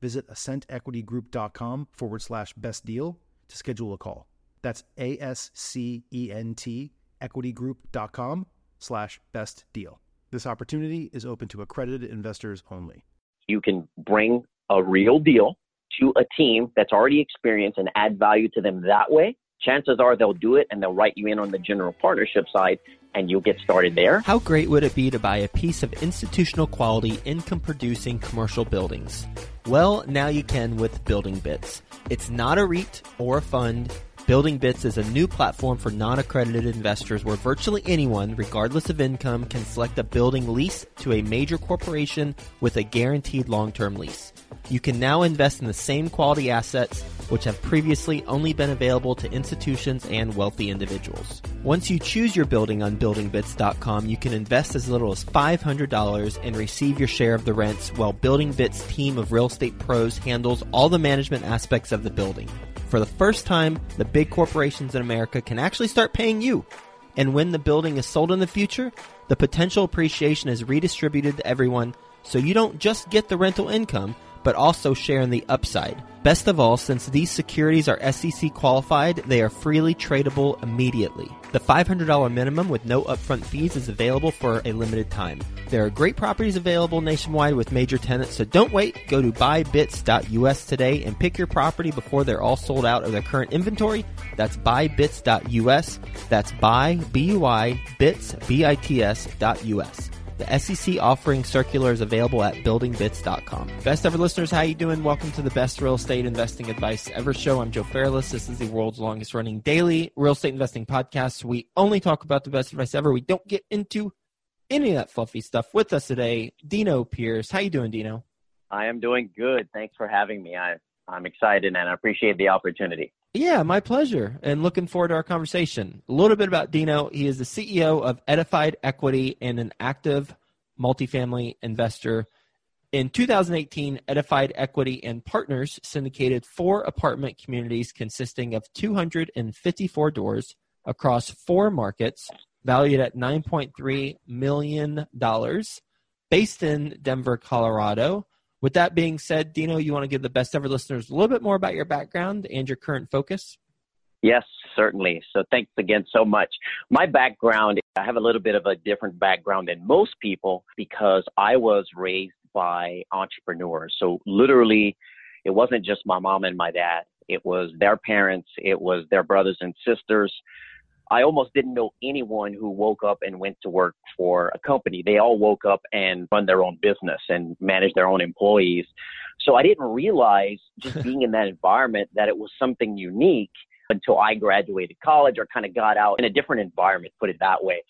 visit ascentequitygroup.com forward slash best deal to schedule a call. That's A S C E N T equitygroup.com slash best deal. This opportunity is open to accredited investors only. You can bring a real deal to a team that's already experienced and add value to them that way. Chances are they'll do it and they'll write you in on the general partnership side and you'll get started there. How great would it be to buy a piece of institutional quality income producing commercial buildings? Well, now you can with Building Bits. It's not a REIT or a fund. Building Bits is a new platform for non accredited investors where virtually anyone, regardless of income, can select a building lease to a major corporation with a guaranteed long term lease. You can now invest in the same quality assets which have previously only been available to institutions and wealthy individuals. Once you choose your building on buildingbits.com, you can invest as little as $500 and receive your share of the rents while Building Bits team of real estate pros handles all the management aspects of the building. For the first time, the big corporations in America can actually start paying you. And when the building is sold in the future, the potential appreciation is redistributed to everyone so you don't just get the rental income, but also share in the upside. Best of all, since these securities are SEC qualified, they are freely tradable immediately. The $500 minimum with no upfront fees is available for a limited time. There are great properties available nationwide with major tenants, so don't wait. Go to buybits.us today and pick your property before they're all sold out of their current inventory. That's buybits.us. That's buy, B-U-I, bits, B-I-T-S dot U-S. The SEC offering circular is available at buildingbits.com. Best ever listeners, how you doing? Welcome to the best real estate investing advice ever show. I'm Joe Fairless. This is the world's longest running daily real estate investing podcast. We only talk about the best advice ever. We don't get into any of that fluffy stuff. With us today, Dino Pierce. How you doing, Dino? I am doing good. Thanks for having me. I, I'm excited and I appreciate the opportunity. Yeah, my pleasure. And looking forward to our conversation. A little bit about Dino. He is the CEO of Edified Equity and an active multifamily investor. In 2018, Edified Equity and Partners syndicated four apartment communities consisting of 254 doors across four markets, valued at $9.3 million, based in Denver, Colorado. With that being said, Dino, you want to give the best ever listeners a little bit more about your background and your current focus? Yes, certainly. So thanks again so much. My background, I have a little bit of a different background than most people because I was raised by entrepreneurs. So literally, it wasn't just my mom and my dad. It was their parents. It was their brothers and sisters. I almost didn't know anyone who woke up and went to work for a company. They all woke up and run their own business and manage their own employees. So I didn't realize just being in that environment that it was something unique until I graduated college or kind of got out in a different environment, put it that way.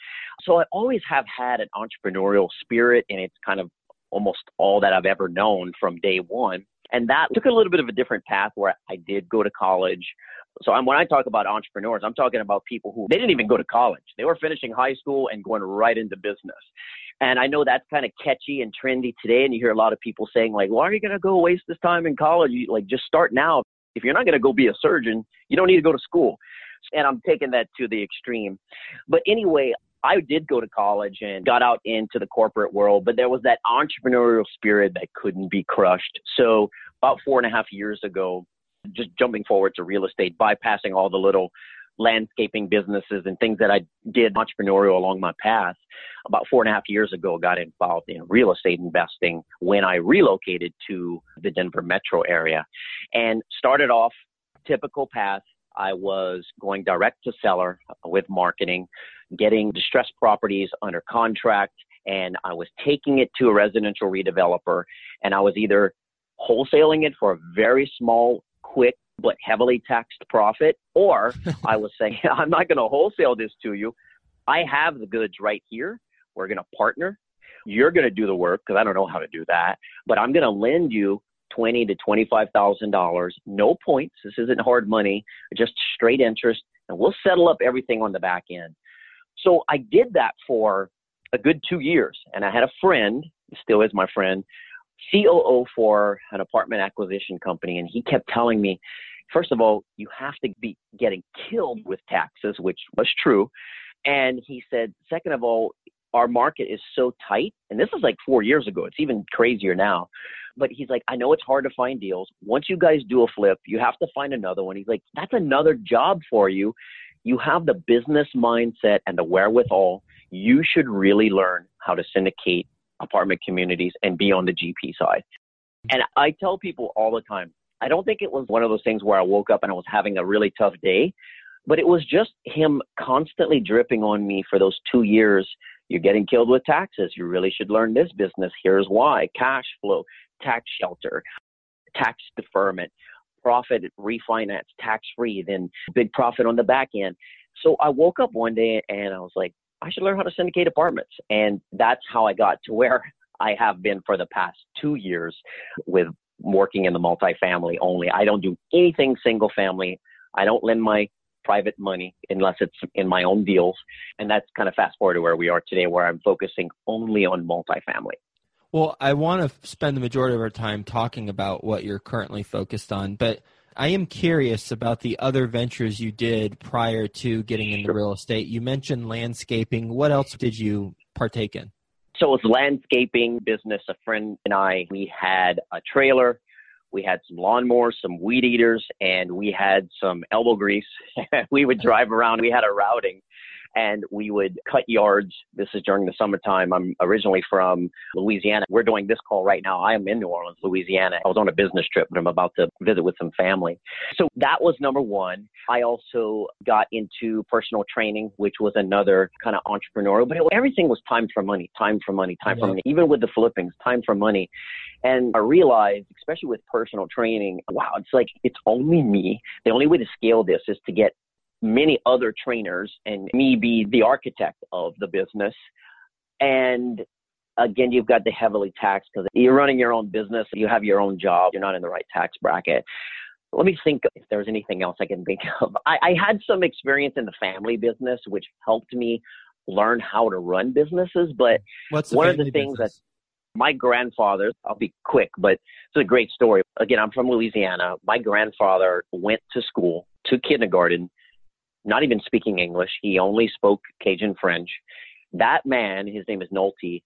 So I always have had an entrepreneurial spirit and it's kind of almost all that I've ever known from day one. And that took a little bit of a different path where I did go to college. So I'm, when I talk about entrepreneurs, I'm talking about people who they didn't even go to college. They were finishing high school and going right into business. And I know that's kind of catchy and trendy today. And you hear a lot of people saying like, why are you going to go waste this time in college? You, like just start now. If you're not going to go be a surgeon, you don't need to go to school. And I'm taking that to the extreme. But anyway, I did go to college and got out into the corporate world, but there was that entrepreneurial spirit that couldn't be crushed. So about four and a half years ago, just jumping forward to real estate, bypassing all the little landscaping businesses and things that I did entrepreneurial along my path. About four and a half years ago, got involved in real estate investing when I relocated to the Denver metro area and started off typical path. I was going direct to seller with marketing, getting distressed properties under contract, and I was taking it to a residential redeveloper, and I was either wholesaling it for a very small, quick, but heavily taxed profit, or I was saying, I'm not going to wholesale this to you. I have the goods right here. We're going to partner. You're going to do the work because I don't know how to do that, but I'm going to lend you twenty to twenty-five thousand dollars, no points. This isn't hard money, just straight interest, and we'll settle up everything on the back end. So I did that for a good two years, and I had a friend, still is my friend, COO for an apartment acquisition company, and he kept telling me, first of all, you have to be getting killed with taxes, which was true. And he said, second of all, our market is so tight, and this is like four years ago. It's even crazier now. But he's like, I know it's hard to find deals. Once you guys do a flip, you have to find another one. He's like, that's another job for you. You have the business mindset and the wherewithal. You should really learn how to syndicate apartment communities and be on the GP side. And I tell people all the time, I don't think it was one of those things where I woke up and I was having a really tough day, but it was just him constantly dripping on me for those two years. You're getting killed with taxes. You really should learn this business. Here's why cash flow, tax shelter, tax deferment, profit refinance, tax free, then big profit on the back end. So I woke up one day and I was like, I should learn how to syndicate apartments. And that's how I got to where I have been for the past two years with working in the multifamily only. I don't do anything single family. I don't lend my private money unless it's in my own deals. And that's kind of fast forward to where we are today, where I'm focusing only on multifamily. Well, I want to spend the majority of our time talking about what you're currently focused on, but I am curious about the other ventures you did prior to getting into real estate. You mentioned landscaping. What else did you partake in? So it was landscaping business. A friend and I, we had a trailer, we had some lawnmowers, some weed eaters, and we had some elbow grease. we would drive around. We had a routing and we would cut yards. This is during the summertime. I'm originally from Louisiana. We're doing this call right now. I am in New Orleans, Louisiana. I was on a business trip, but I'm about to visit with some family. So that was number one. I also got into personal training, which was another kind of entrepreneurial, but it, everything was time for money, time for money, time yeah. for money. Even with the flippings, time for money. And I realized, especially with personal training, wow, it's like it's only me. The only way to scale this is to get many other trainers and me be the architect of the business. And again, you've got the heavily taxed because you're running your own business, you have your own job, you're not in the right tax bracket. Let me think if there's anything else I can think of. I, I had some experience in the family business, which helped me learn how to run businesses. But What's one of the things business? that my grandfather, I'll be quick, but it's a great story. Again, I'm from Louisiana. My grandfather went to school, to kindergarten, not even speaking English. He only spoke Cajun French. That man, his name is Nolte,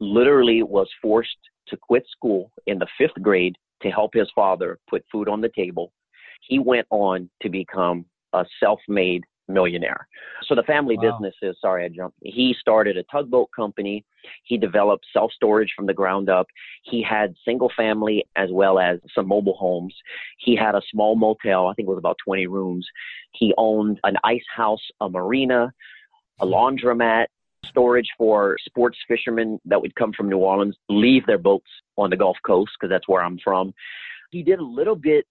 literally was forced to quit school in the fifth grade to help his father put food on the table. He went on to become a self made millionaire. So the family wow. business is sorry I jumped. He started a tugboat company. He developed self storage from the ground up. He had single family as well as some mobile homes. He had a small motel, I think it was about 20 rooms. He owned an ice house, a marina, a hmm. laundromat, storage for sports fishermen that would come from New Orleans, leave their boats on the Gulf Coast because that's where I'm from. He did a little bit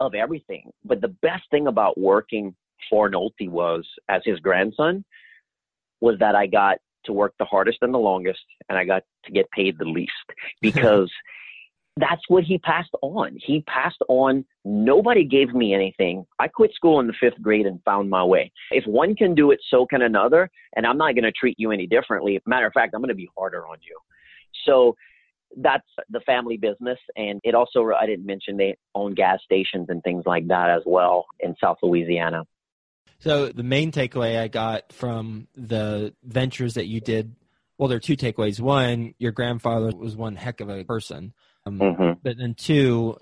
of everything, but the best thing about working for Nolte was as his grandson was that I got to work the hardest and the longest and I got to get paid the least because that's what he passed on. He passed on. Nobody gave me anything. I quit school in the fifth grade and found my way. If one can do it, so can another. And I'm not going to treat you any differently. Matter of fact, I'm going to be harder on you. So that's the family business. And it also, I didn't mention they own gas stations and things like that as well in South Louisiana. So the main takeaway I got from the ventures that you did, well, there are two takeaways. One, your grandfather was one heck of a person, um, mm-hmm. but then two,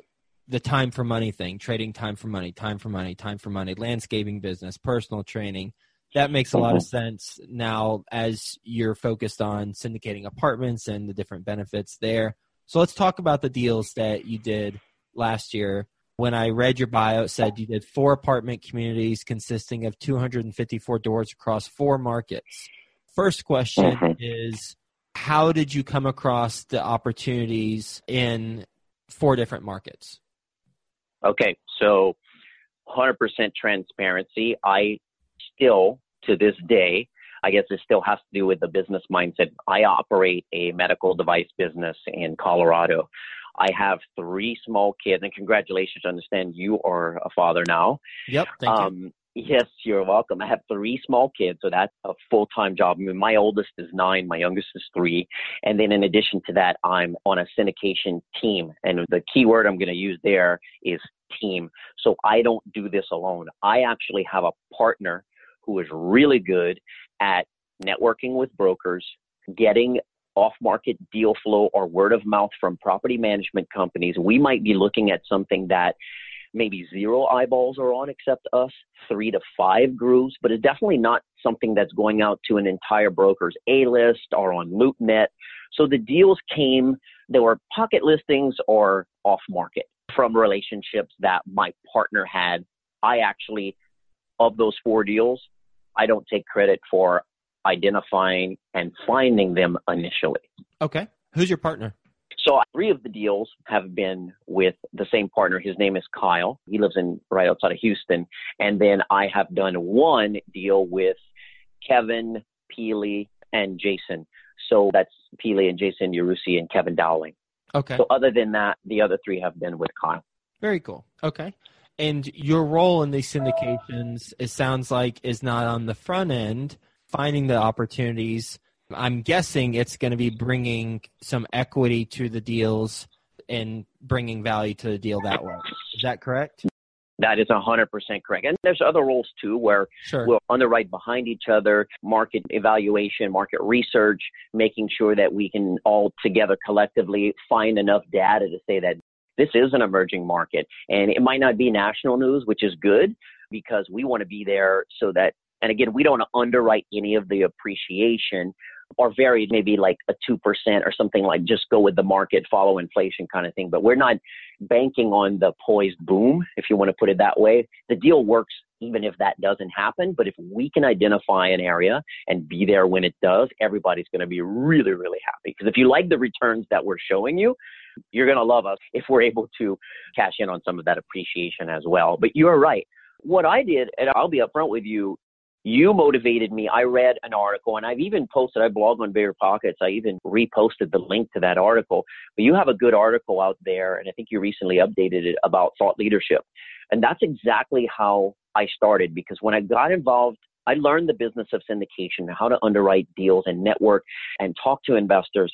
the time for money thing, trading time for money, time for money, time for money, landscaping business, personal training. That makes a lot of mm-hmm. sense now as you're focused on syndicating apartments and the different benefits there. So let's talk about the deals that you did last year. When I read your bio, it said you did four apartment communities consisting of 254 doors across four markets. First question mm-hmm. is How did you come across the opportunities in four different markets? Okay, so 100% transparency. I still, to this day, I guess it still has to do with the business mindset. I operate a medical device business in Colorado. I have three small kids, and congratulations. I understand you are a father now. Yep. Thank um, you. Yes, you're welcome. I have three small kids, so that's a full time job. I mean, my oldest is nine, my youngest is three. And then in addition to that, I'm on a syndication team. And the key word I'm going to use there is team. So I don't do this alone. I actually have a partner who is really good at networking with brokers, getting off market deal flow or word of mouth from property management companies. We might be looking at something that maybe zero eyeballs are on except us, three to five grooves, but it's definitely not something that's going out to an entire broker's A list or on LoopNet. So the deals came, they were pocket listings or off market from relationships that my partner had. I actually, of those four deals, I don't take credit for identifying and finding them initially. Okay. Who's your partner? So three of the deals have been with the same partner. His name is Kyle. He lives in right outside of Houston. And then I have done one deal with Kevin, Pili, and Jason. So that's Pili and Jason Yarusi and Kevin Dowling. Okay. So other than that, the other three have been with Kyle. Very cool. Okay. And your role in these syndications, it sounds like, is not on the front end, finding the opportunities I'm guessing it's going to be bringing some equity to the deals and bringing value to the deal that way. Is that correct? That is 100% correct. And there's other roles too where sure. we'll underwrite behind each other, market evaluation, market research, making sure that we can all together collectively find enough data to say that this is an emerging market. And it might not be national news, which is good because we want to be there so that, and again, we don't underwrite any of the appreciation or vary maybe like a 2% or something like just go with the market, follow inflation kind of thing. But we're not banking on the poised boom, if you want to put it that way. The deal works even if that doesn't happen. But if we can identify an area and be there when it does, everybody's going to be really, really happy. Because if you like the returns that we're showing you, you're going to love us if we're able to cash in on some of that appreciation as well. But you're right. What I did, and I'll be upfront with you, you motivated me. I read an article and I've even posted, I blog on Bigger Pockets. I even reposted the link to that article. But you have a good article out there, and I think you recently updated it about thought leadership. And that's exactly how I started because when I got involved, I learned the business of syndication, how to underwrite deals and network and talk to investors.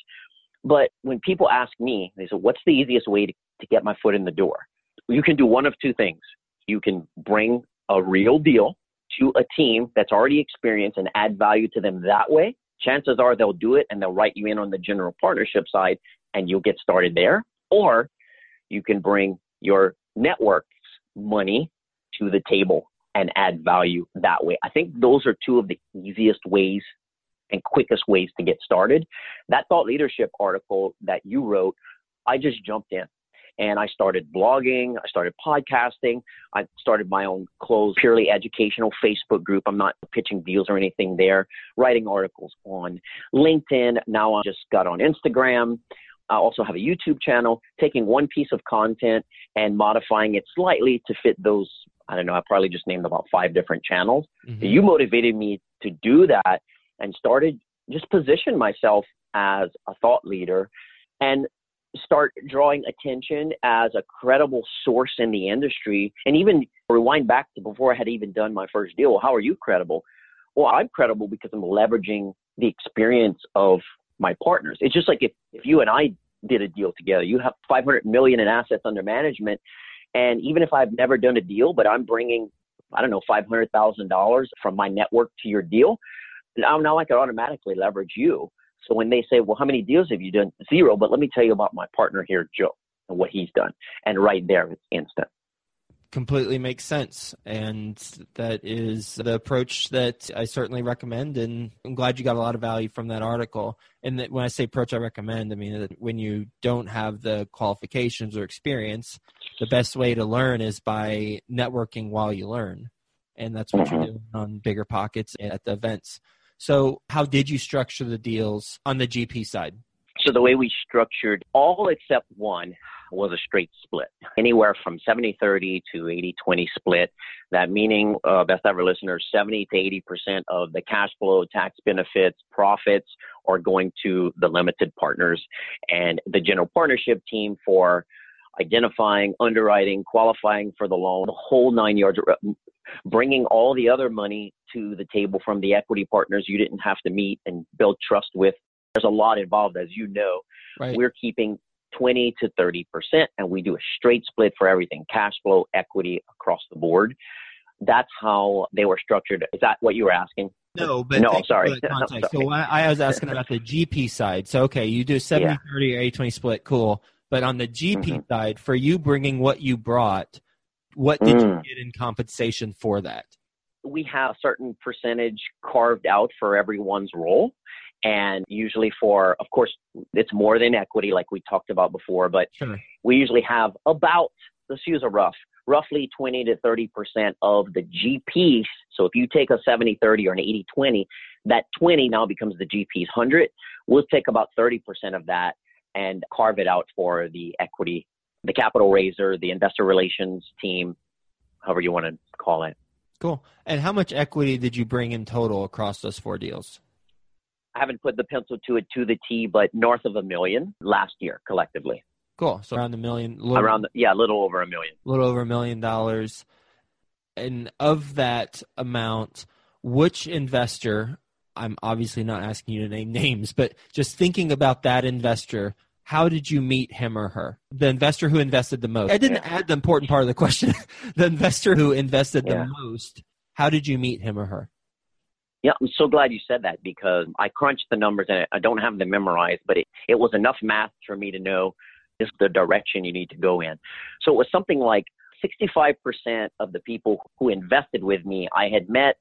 But when people ask me, they say, what's the easiest way to, to get my foot in the door? You can do one of two things. You can bring a real deal to a team that's already experienced and add value to them that way, chances are they'll do it and they'll write you in on the general partnership side and you'll get started there. Or you can bring your network's money to the table and add value that way. I think those are two of the easiest ways and quickest ways to get started. That thought leadership article that you wrote, I just jumped in and I started blogging, I started podcasting, I started my own closed, purely educational Facebook group. I'm not pitching deals or anything there, writing articles on LinkedIn. Now I just got on Instagram. I also have a YouTube channel, taking one piece of content and modifying it slightly to fit those. I don't know, I probably just named about five different channels. Mm-hmm. You motivated me to do that and started just position myself as a thought leader. And start drawing attention as a credible source in the industry and even rewind back to before I had even done my first deal. How are you credible? Well, I'm credible because I'm leveraging the experience of my partners. It's just like if, if you and I did a deal together, you have 500 million in assets under management. And even if I've never done a deal, but I'm bringing, I don't know, $500,000 from my network to your deal, now, now I can automatically leverage you so when they say, well, how many deals have you done? Zero. But let me tell you about my partner here, Joe. And what he's done. And right there, it's instant completely makes sense. And that is the approach that I certainly recommend. And I'm glad you got a lot of value from that article. And that when I say approach I recommend, I mean that when you don't have the qualifications or experience, the best way to learn is by networking while you learn. And that's what you're mm-hmm. doing on Bigger Pockets at the events. So, how did you structure the deals on the GP side? So, the way we structured all except one was a straight split, anywhere from 70 30 to 80 20 split. That meaning, uh, best ever listeners, 70 to 80% of the cash flow, tax benefits, profits are going to the limited partners and the general partnership team for identifying, underwriting, qualifying for the loan, the whole nine yards, bringing all the other money to the table from the equity partners you didn't have to meet and build trust with. There's a lot involved, as you know. Right. We're keeping 20 to 30%, and we do a straight split for everything cash flow, equity across the board. That's how they were structured. Is that what you were asking? No, but no, sorry. no, sorry. So I, was asking about the GP side. So, okay, you do 70 yeah. 30 or 80 20 split, cool. But on the GP mm-hmm. side, for you bringing what you brought, what did mm. you get in compensation for that? We have a certain percentage carved out for everyone's role. And usually for, of course, it's more than equity, like we talked about before, but sure. we usually have about, let's use a rough, roughly 20 to 30% of the GPs. So if you take a 70 30 or an 80 20, that 20 now becomes the GP's 100. We'll take about 30% of that and carve it out for the equity, the capital raiser, the investor relations team, however you want to call it. Cool. And how much equity did you bring in total across those four deals? I haven't put the pencil to it to the T, but north of a million last year collectively. Cool. So around a million. Little, around the, yeah, a little over a million. A little over a million dollars. And of that amount, which investor? I'm obviously not asking you to name names, but just thinking about that investor. How did you meet him or her? The investor who invested the most. I didn't yeah. add the important part of the question. the investor who invested yeah. the most. How did you meet him or her? Yeah, I'm so glad you said that because I crunched the numbers and I don't have them memorized, but it, it was enough math for me to know this is the direction you need to go in. So it was something like 65% of the people who invested with me I had met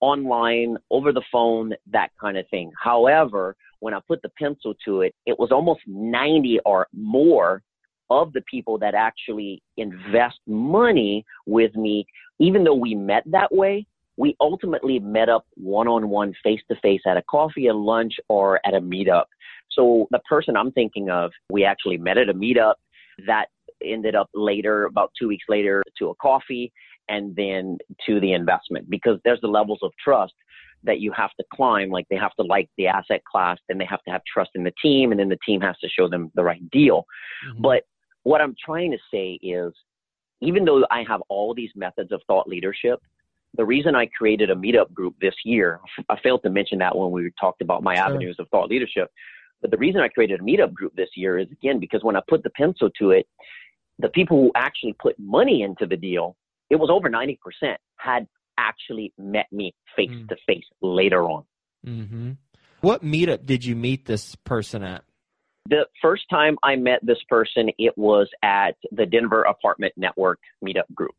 online, over the phone, that kind of thing. However, when I put the pencil to it, it was almost 90 or more of the people that actually invest money with me, even though we met that way, we ultimately met up one on one, face to face at a coffee, a lunch, or at a meetup. So the person I'm thinking of, we actually met at a meetup that ended up later, about two weeks later, to a coffee and then to the investment because there's the levels of trust that you have to climb. Like they have to like the asset class, then they have to have trust in the team, and then the team has to show them the right deal. Mm-hmm. But what I'm trying to say is, even though I have all these methods of thought leadership, the reason I created a meetup group this year, I failed to mention that when we talked about my sure. avenues of thought leadership. But the reason I created a meetup group this year is again because when I put the pencil to it, the people who actually put money into the deal, it was over 90% had actually met me face to face later on. Mm-hmm. What meetup did you meet this person at? The first time I met this person, it was at the Denver Apartment Network meetup group.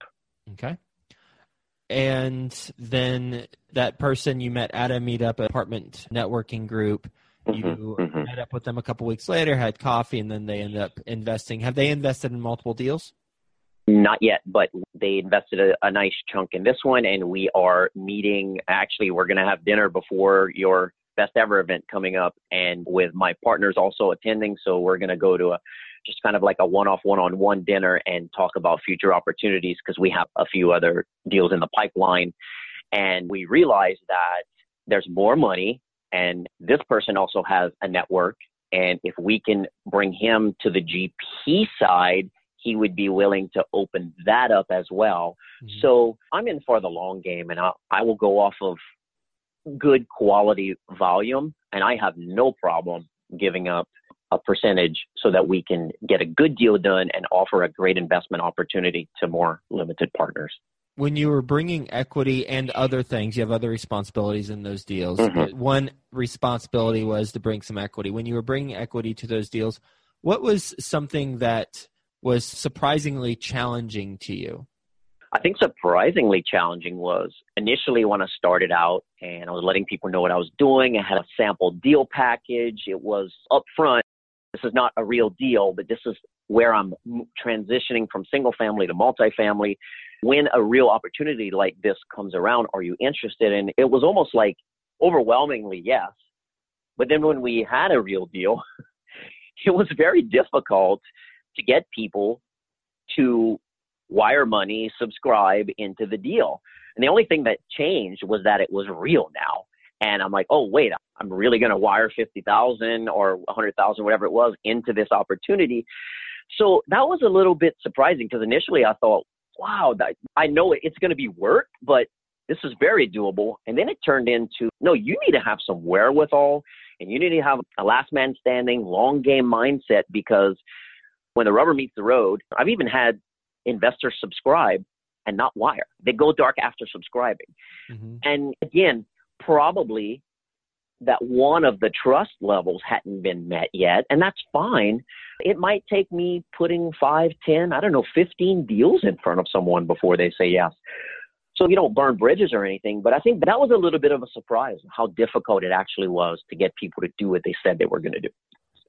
Okay and then that person you met at a meetup apartment networking group mm-hmm, you mm-hmm. met up with them a couple weeks later had coffee and then they ended up investing have they invested in multiple deals not yet but they invested a, a nice chunk in this one and we are meeting actually we're going to have dinner before your best ever event coming up and with my partners also attending so we're going to go to a just kind of like a one-off one-on-one dinner and talk about future opportunities because we have a few other deals in the pipeline. And we realize that there's more money and this person also has a network and if we can bring him to the GP side he would be willing to open that up as well. Mm-hmm. So I'm in for the long game and I, I will go off of good quality volume and I have no problem giving up a percentage so that we can get a good deal done and offer a great investment opportunity to more limited partners. When you were bringing equity and other things, you have other responsibilities in those deals. Mm-hmm. One responsibility was to bring some equity. When you were bringing equity to those deals, What was something that was surprisingly challenging to you? I think surprisingly challenging was initially when I started out and I was letting people know what I was doing. I had a sample deal package. It was upfront. This is not a real deal, but this is where I'm transitioning from single family to multifamily. When a real opportunity like this comes around, are you interested? And it was almost like overwhelmingly yes. But then when we had a real deal, it was very difficult to get people to wire money, subscribe into the deal. And the only thing that changed was that it was real now. And I'm like, oh wait, I'm really going to wire fifty thousand or a hundred thousand, whatever it was, into this opportunity. So that was a little bit surprising because initially I thought, wow, that, I know it's going to be work, but this is very doable. And then it turned into, no, you need to have some wherewithal and you need to have a last man standing, long game mindset because when the rubber meets the road, I've even had investors subscribe and not wire. They go dark after subscribing. Mm-hmm. And again, probably that one of the trust levels hadn't been met yet, and that's fine. It might take me putting five, ten, I don't know, 15 deals in front of someone before they say yes. So you don't burn bridges or anything, but I think that was a little bit of a surprise how difficult it actually was to get people to do what they said they were going to do.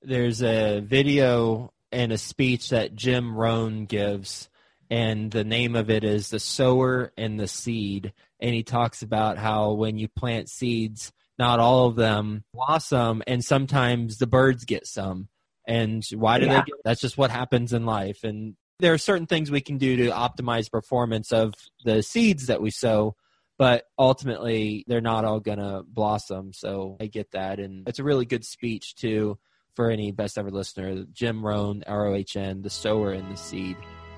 There's a video and a speech that Jim Rohn gives and the name of it is the sower and the seed. And he talks about how when you plant seeds not all of them blossom and sometimes the birds get some. And why do yeah. they get that's just what happens in life. And there are certain things we can do to optimize performance of the seeds that we sow but ultimately they're not all gonna blossom. So i get that. And it's a really good speech too for any best ever listener jim rohn r-o-h-n the sower and the seed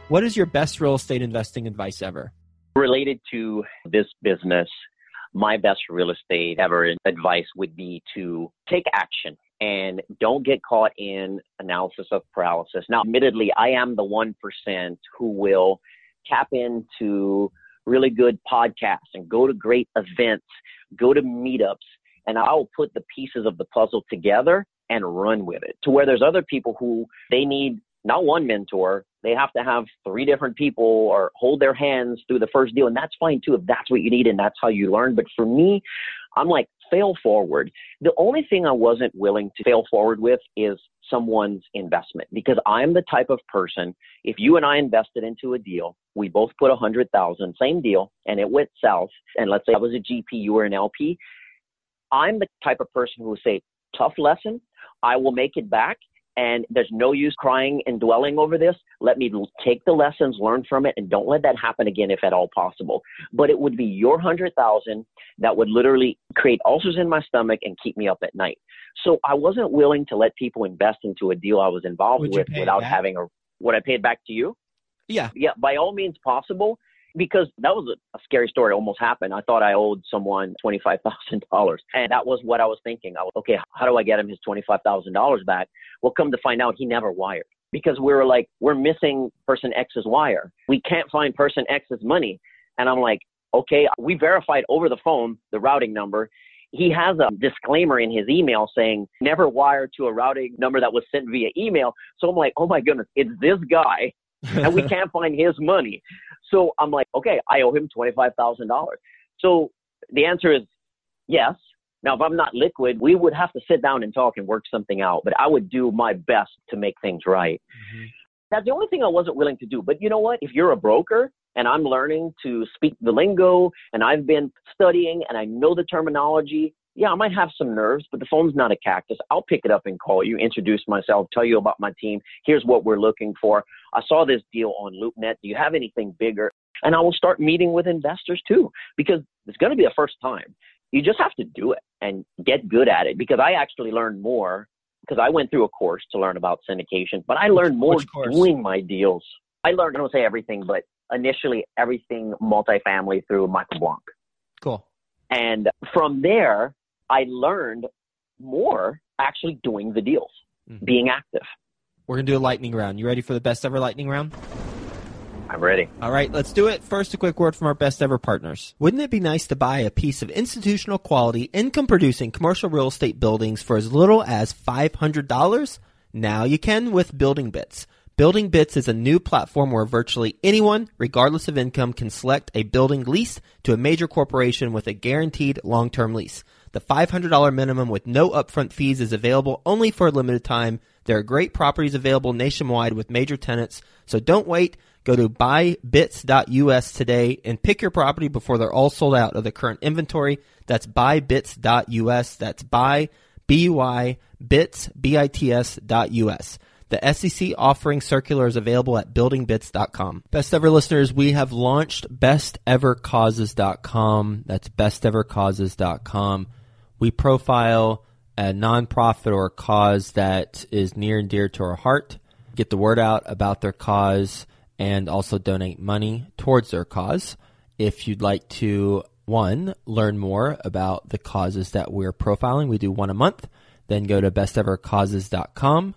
what is your best real estate investing advice ever? Related to this business, my best real estate ever advice would be to take action and don't get caught in analysis of paralysis. Now, admittedly, I am the 1% who will tap into really good podcasts and go to great events, go to meetups, and I'll put the pieces of the puzzle together and run with it to where there's other people who they need not one mentor. They have to have three different people or hold their hands through the first deal. And that's fine too, if that's what you need and that's how you learn. But for me, I'm like, fail forward. The only thing I wasn't willing to fail forward with is someone's investment because I'm the type of person, if you and I invested into a deal, we both put a hundred thousand, same deal, and it went south. And let's say I was a GP, you were an LP. I'm the type of person who will say, tough lesson. I will make it back and there's no use crying and dwelling over this. Let me take the lessons, learn from it, and don't let that happen again if at all possible. But it would be your hundred thousand that would literally create ulcers in my stomach and keep me up at night. So I wasn't willing to let people invest into a deal I was involved would with without having a what I paid back to you. Yeah, yeah, by all means possible because that was a, scary story. It almost happened. I thought I owed someone twenty five thousand dollars, and that was what I was thinking. I was, okay, how do I get him his twenty five thousand dollars back? Well, come to find out, he never wired because we were like, we're missing person X's wire. We can't find person X's money, and I'm like, okay, we verified over the phone the routing number. He has a disclaimer in his email saying never wire to a routing number that was sent via email. So I'm like, oh my goodness, it's this guy and we can't find his money. So I'm like, okay, I owe him $25,000. So the answer is yes. Now, if I'm not liquid, we would have to sit down and talk and work something out, but I would do my best to make things right. Mm-hmm. That's the only thing I wasn't willing to do. But you know what? If you're a broker and I'm learning to speak the lingo and I've been studying and I know the terminology, yeah, I might have some nerves, but the phone's not a cactus. I'll pick it up and call you, introduce myself, tell you about my team. Here's what we're looking for. I saw this deal on LoopNet. Do you have anything bigger? And I will start meeting with investors too, because it's going to be a first time. You just have to do it and get good at it because I actually learned more because I went through a course to learn about syndication, but I learned more doing my deals. I learned, I don't say everything, but initially everything multifamily through Michael Blank. Cool. And from there, I learned more actually doing the deals, mm-hmm. being active. We're going to do a lightning round. You ready for the best ever lightning round? I'm ready. All right, let's do it. First, a quick word from our best ever partners. Wouldn't it be nice to buy a piece of institutional quality, income producing commercial real estate buildings for as little as $500? now you can with Building Bits. Building Bits is a new platform where virtually anyone, regardless of income, can select a building lease to a major corporation with a guaranteed long-term lease. The $500 minimum with no upfront fees is available only for a limited time. There are great properties available nationwide with major tenants, so don't wait. Go to buybits.us today and pick your property before they're all sold out of the current inventory. That's buybits.us. That's buy, B-Y, bits, B-I-T-S dot U-S. The SEC offering circular is available at buildingbits.com. Best ever listeners, we have launched bestevercauses.com. That's bestevercauses.com. We profile a nonprofit or a cause that is near and dear to our heart, get the word out about their cause, and also donate money towards their cause. If you'd like to, one, learn more about the causes that we're profiling, we do one a month, then go to bestevercauses.com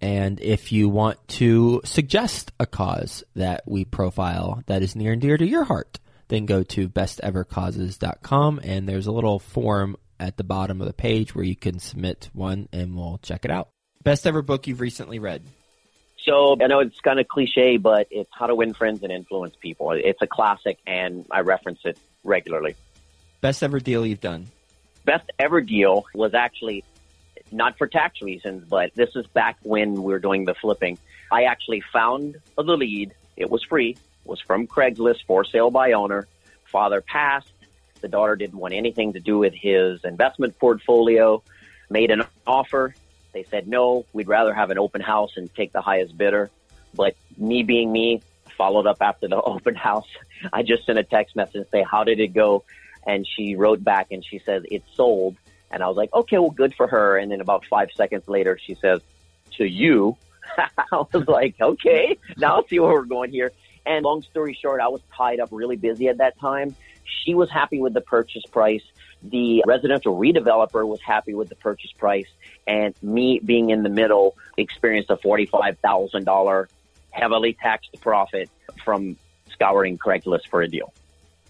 and if you want to suggest a cause that we profile that is near and dear to your heart, then go to bestevercauses.com and there's a little form at the bottom of the page where you can submit one and we'll check it out. Best ever book you've recently read? So I know it's kind of cliche, but it's How to Win Friends and Influence People. It's a classic and I reference it regularly. Best ever deal you've done? Best ever deal was actually not for tax reasons, but this is back when we were doing the flipping. I actually found the lead. It was free. It was from Craigslist for sale by owner. Father passed. The daughter didn't want anything to do with his investment portfolio. Made an offer. They said no. We'd rather have an open house and take the highest bidder. But me being me, followed up after the open house. I just sent a text message and say, "How did it go?" And she wrote back and she says, "It's sold." And I was like, okay, well, good for her. And then about five seconds later, she says, to you. I was like, okay, now I'll see where we're going here. And long story short, I was tied up really busy at that time. She was happy with the purchase price. The residential redeveloper was happy with the purchase price. And me being in the middle experienced a $45,000 heavily taxed profit from scouring Craigslist for a deal.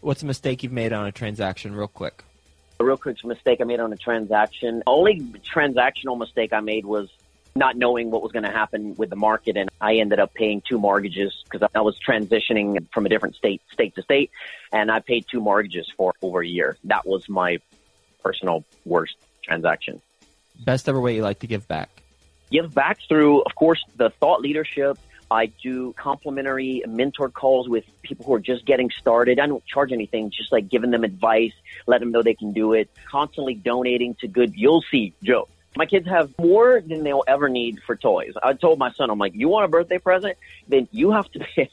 What's a mistake you've made on a transaction, real quick? A real quick mistake I made on a transaction. Only transactional mistake I made was not knowing what was going to happen with the market, and I ended up paying two mortgages because I was transitioning from a different state, state to state, and I paid two mortgages for over a year. That was my personal worst transaction. Best ever way you like to give back? Give back through, of course, the thought leadership I do complimentary mentor calls with people who are just getting started. I don't charge anything, just like giving them advice, let them know they can do it, constantly donating to good. You'll see, Joe. My kids have more than they'll ever need for toys. I told my son, I'm like, you want a birthday present? Then you have to pick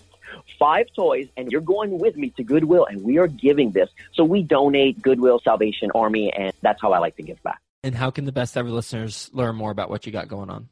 five toys and you're going with me to Goodwill and we are giving this. So we donate Goodwill Salvation Army and that's how I like to give back. And how can the best ever listeners learn more about what you got going on?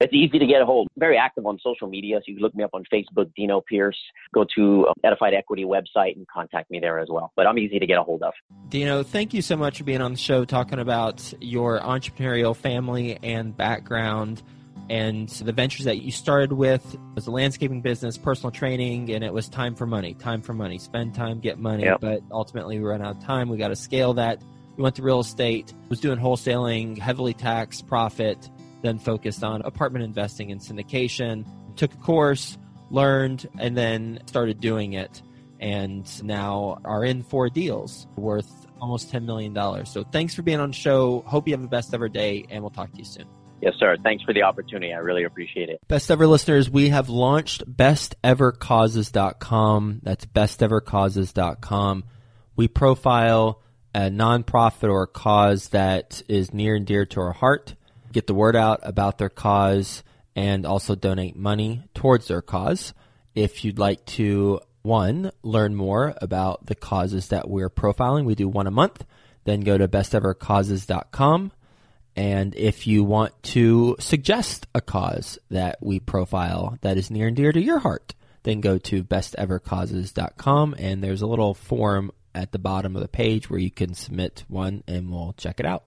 It's easy to get a hold. Very active on social media. So you can look me up on Facebook, Dino Pierce. Go to Edified Equity website and contact me there as well. But I'm easy to get a hold of. Dino, thank you so much for being on the show, talking about your entrepreneurial family and background and the ventures that you started with was a landscaping business, personal training, and it was time for money, time for money, spend time, get money. Yep. But ultimately, we ran out of time. We got to scale that. We went to real estate, was doing wholesaling, heavily taxed profit then focused on apartment investing and syndication. Took a course, learned, and then started doing it. And now are in four deals worth almost $10 million. So thanks for being on the show. Hope you have the best ever day, and we'll talk to you soon. Yes, sir. Thanks for the opportunity. I really appreciate it. Best ever listeners, we have launched bestevercauses.com. That's bestevercauses.com. We profile a nonprofit or a cause that is near and dear to our heart get the word out about their cause and also donate money towards their cause. If you'd like to, one, learn more about the causes that we're profiling, we do one a month, then go to bestevercauses.com. And if you want to suggest a cause that we profile that is near and dear to your heart, then go to bestevercauses.com and there's a little form at the bottom of the page where you can submit one and we'll check it out.